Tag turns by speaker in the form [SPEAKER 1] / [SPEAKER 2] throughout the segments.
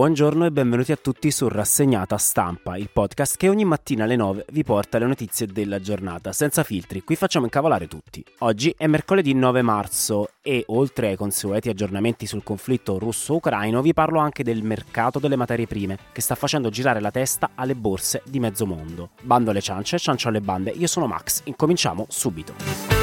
[SPEAKER 1] Buongiorno e benvenuti a tutti su Rassegnata Stampa, il podcast che ogni mattina alle 9 vi porta le notizie della giornata, senza filtri, qui facciamo incavolare tutti. Oggi è mercoledì 9 marzo e oltre ai consueti aggiornamenti sul conflitto russo-ucraino vi parlo anche del mercato delle materie prime che sta facendo girare la testa alle borse di mezzo mondo. Bando alle ciance, ciancio alle bande, io sono Max, incominciamo subito.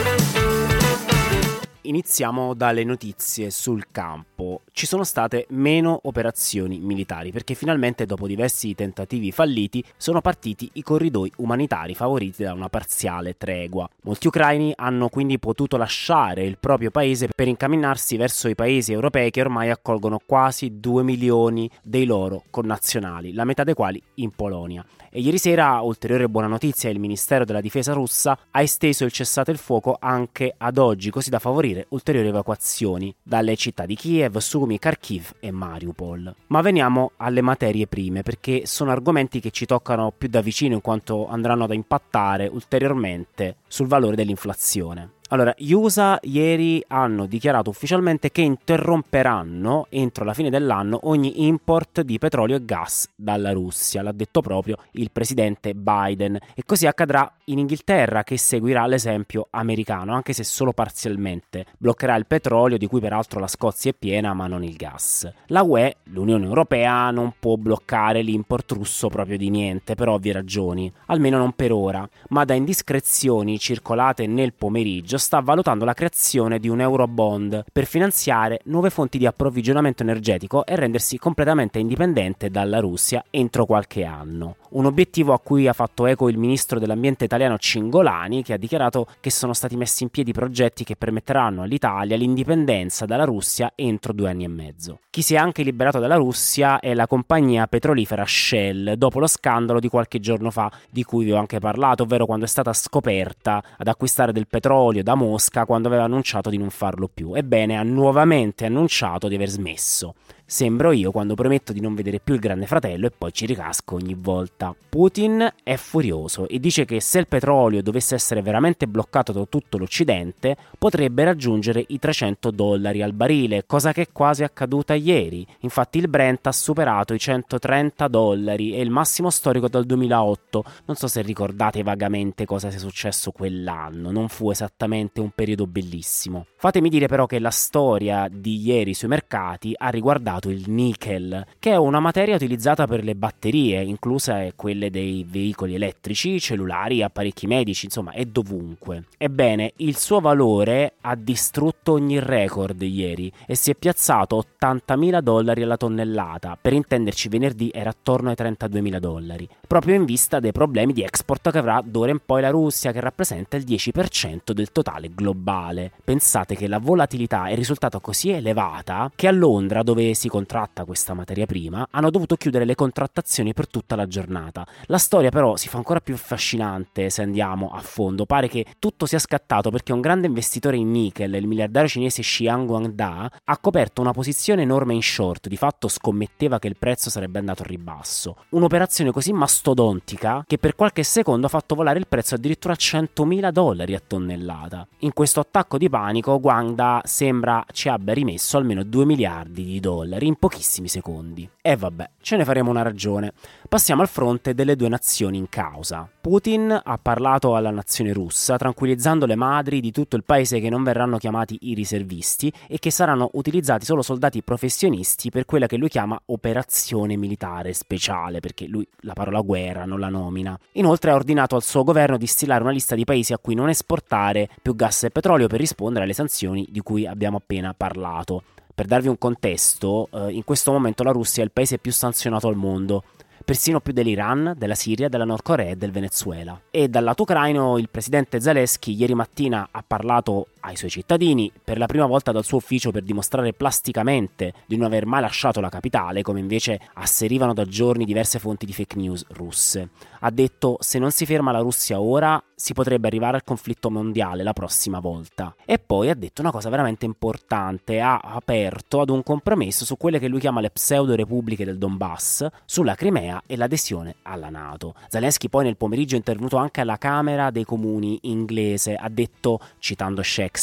[SPEAKER 1] Iniziamo dalle notizie sul campo. Ci sono state meno operazioni militari perché finalmente dopo diversi tentativi falliti sono partiti i corridoi umanitari favoriti da una parziale tregua. Molti ucraini hanno quindi potuto lasciare il proprio paese per incamminarsi verso i paesi europei che ormai accolgono quasi 2 milioni dei loro connazionali, la metà dei quali in Polonia. E ieri sera, ulteriore buona notizia, il Ministero della Difesa russa ha esteso il cessate il fuoco anche ad oggi, così da favorire ulteriori evacuazioni dalle città di Kiev, Sumi, Kharkiv e Mariupol. Ma veniamo alle materie prime, perché sono argomenti che ci toccano più da vicino in quanto andranno ad impattare ulteriormente sul valore dell'inflazione. Allora, gli USA ieri hanno dichiarato ufficialmente che interromperanno entro la fine dell'anno ogni import di petrolio e gas dalla Russia, l'ha detto proprio il presidente Biden. E così accadrà in Inghilterra che seguirà l'esempio americano, anche se solo parzialmente. Bloccherà il petrolio, di cui peraltro la Scozia è piena, ma non il gas. La UE, l'Unione Europea, non può bloccare l'import russo proprio di niente, per ovvie ragioni, almeno non per ora, ma da indiscrezioni circolate nel pomeriggio sta valutando la creazione di un Eurobond per finanziare nuove fonti di approvvigionamento energetico e rendersi completamente indipendente dalla Russia entro qualche anno. Un obiettivo a cui ha fatto eco il ministro dell'ambiente italiano Cingolani, che ha dichiarato che sono stati messi in piedi progetti che permetteranno all'Italia l'indipendenza dalla Russia entro due anni e mezzo. Chi si è anche liberato dalla Russia è la compagnia petrolifera Shell, dopo lo scandalo di qualche giorno fa di cui vi ho anche parlato, ovvero quando è stata scoperta ad acquistare del petrolio da Mosca quando aveva annunciato di non farlo più. Ebbene, ha nuovamente annunciato di aver smesso. Sembro io quando prometto di non vedere più il grande fratello e poi ci ricasco ogni volta. Putin è furioso e dice che se il petrolio dovesse essere veramente bloccato da tutto l'Occidente, potrebbe raggiungere i 300 dollari al barile, cosa che è quasi accaduta ieri. Infatti il Brent ha superato i 130 dollari, è il massimo storico dal 2008. Non so se ricordate vagamente cosa sia successo quell'anno, non fu esattamente un periodo bellissimo. Fatemi dire però che la storia di ieri sui mercati ha riguardato il nickel, che è una materia utilizzata per le batterie, incluse quelle dei veicoli elettrici, cellulari, apparecchi medici, insomma è dovunque. Ebbene, il suo valore ha distrutto ogni record ieri e si è piazzato 80.000 dollari alla tonnellata, per intenderci venerdì era attorno ai 32.000 dollari, proprio in vista dei problemi di export che avrà d'ora in poi la Russia, che rappresenta il 10% del totale globale. Pensate che la volatilità è risultata così elevata che a Londra, dove si contratta questa materia prima, hanno dovuto chiudere le contrattazioni per tutta la giornata. La storia però si fa ancora più affascinante se andiamo a fondo. Pare che tutto sia scattato perché un grande investitore in nickel, il miliardario cinese Xiang Guangda, ha coperto una posizione enorme in short, di fatto scommetteva che il prezzo sarebbe andato a ribasso. Un'operazione così mastodontica che per qualche secondo ha fatto volare il prezzo addirittura a 100.000 dollari a tonnellata. In questo attacco di panico Guangda sembra ci abbia rimesso almeno 2 miliardi di dollari in pochissimi secondi. E vabbè, ce ne faremo una ragione. Passiamo al fronte delle due nazioni in causa. Putin ha parlato alla nazione russa, tranquillizzando le madri di tutto il paese che non verranno chiamati i riservisti e che saranno utilizzati solo soldati professionisti per quella che lui chiama operazione militare speciale, perché lui la parola guerra non la nomina. Inoltre ha ordinato al suo governo di stilare una lista di paesi a cui non esportare più gas e petrolio per rispondere alle sanzioni di cui abbiamo appena parlato. Per darvi un contesto, eh, in questo momento la Russia è il paese più sanzionato al mondo, persino più dell'Iran, della Siria, della Nord Corea e del Venezuela. E dal lato ucraino il presidente Zelensky ieri mattina ha parlato ai suoi cittadini, per la prima volta dal suo ufficio per dimostrare plasticamente di non aver mai lasciato la capitale, come invece asserivano da giorni diverse fonti di fake news russe. Ha detto se non si ferma la Russia ora si potrebbe arrivare al conflitto mondiale la prossima volta. E poi ha detto una cosa veramente importante, ha aperto ad un compromesso su quelle che lui chiama le pseudo repubbliche del Donbass, sulla Crimea e l'adesione alla Nato. Zelensky poi nel pomeriggio è intervenuto anche alla Camera dei Comuni inglese, ha detto, citando Shakespeare,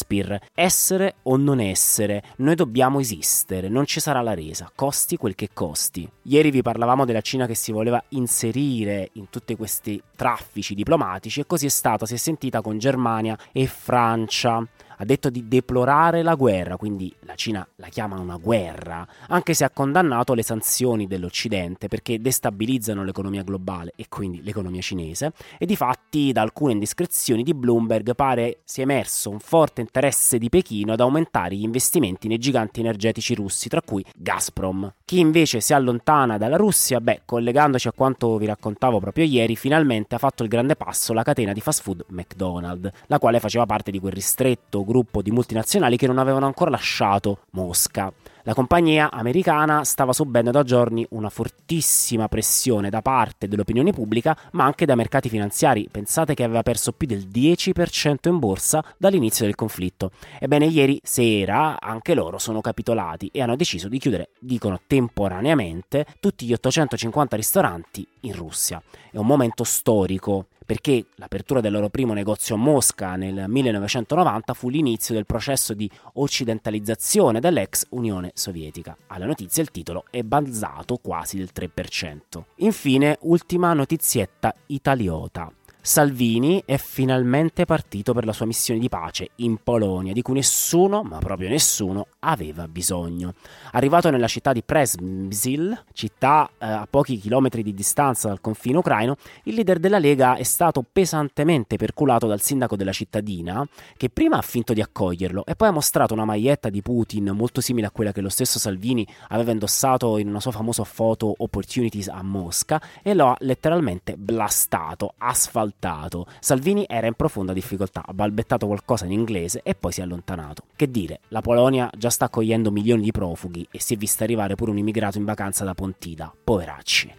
[SPEAKER 1] essere o non essere, noi dobbiamo esistere, non ci sarà la resa, costi quel che costi. Ieri vi parlavamo della Cina che si voleva inserire in tutti questi traffici diplomatici e così è stata, si è sentita con Germania e Francia ha detto di deplorare la guerra, quindi la Cina la chiama una guerra, anche se ha condannato le sanzioni dell'Occidente perché destabilizzano l'economia globale e quindi l'economia cinese e di fatti da alcune indiscrezioni di Bloomberg pare sia emerso un forte interesse di Pechino ad aumentare gli investimenti nei giganti energetici russi, tra cui Gazprom. Chi invece si allontana dalla Russia, beh, collegandoci a quanto vi raccontavo proprio ieri, finalmente ha fatto il grande passo la catena di fast food McDonald's, la quale faceva parte di quel ristretto gruppo di multinazionali che non avevano ancora lasciato Mosca. La compagnia americana stava subendo da giorni una fortissima pressione da parte dell'opinione pubblica, ma anche dai mercati finanziari. Pensate che aveva perso più del 10% in borsa dall'inizio del conflitto. Ebbene, ieri sera anche loro sono capitolati e hanno deciso di chiudere, dicono temporaneamente, tutti gli 850 ristoranti in Russia. È un momento storico perché l'apertura del loro primo negozio a Mosca nel 1990 fu l'inizio del processo di occidentalizzazione dell'ex Unione Sovietica. Alla notizia il titolo è balzato quasi del 3%. Infine, ultima notizietta italiota. Salvini è finalmente partito per la sua missione di pace in Polonia, di cui nessuno, ma proprio nessuno, aveva bisogno. Arrivato nella città di Przemyśl, città eh, a pochi chilometri di distanza dal confine ucraino, il leader della Lega è stato pesantemente perculato dal sindaco della cittadina, che prima ha finto di accoglierlo e poi ha mostrato una maglietta di Putin molto simile a quella che lo stesso Salvini aveva indossato in una sua famosa foto Opportunities a Mosca e lo ha letteralmente blastato, asfaltato saltato. Salvini era in profonda difficoltà, ha balbettato qualcosa in inglese e poi si è allontanato. Che dire, la Polonia già sta accogliendo milioni di profughi e si è vista arrivare pure un immigrato in vacanza da Pontida. Poveracci.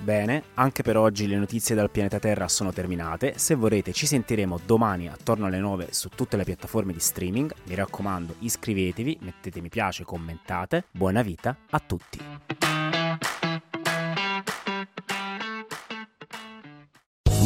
[SPEAKER 1] Bene, anche per oggi le notizie dal pianeta Terra sono terminate. Se vorrete ci sentiremo domani attorno alle 9 su tutte le piattaforme di streaming. Mi raccomando, iscrivetevi, mettete mi piace, commentate. Buona vita a tutti.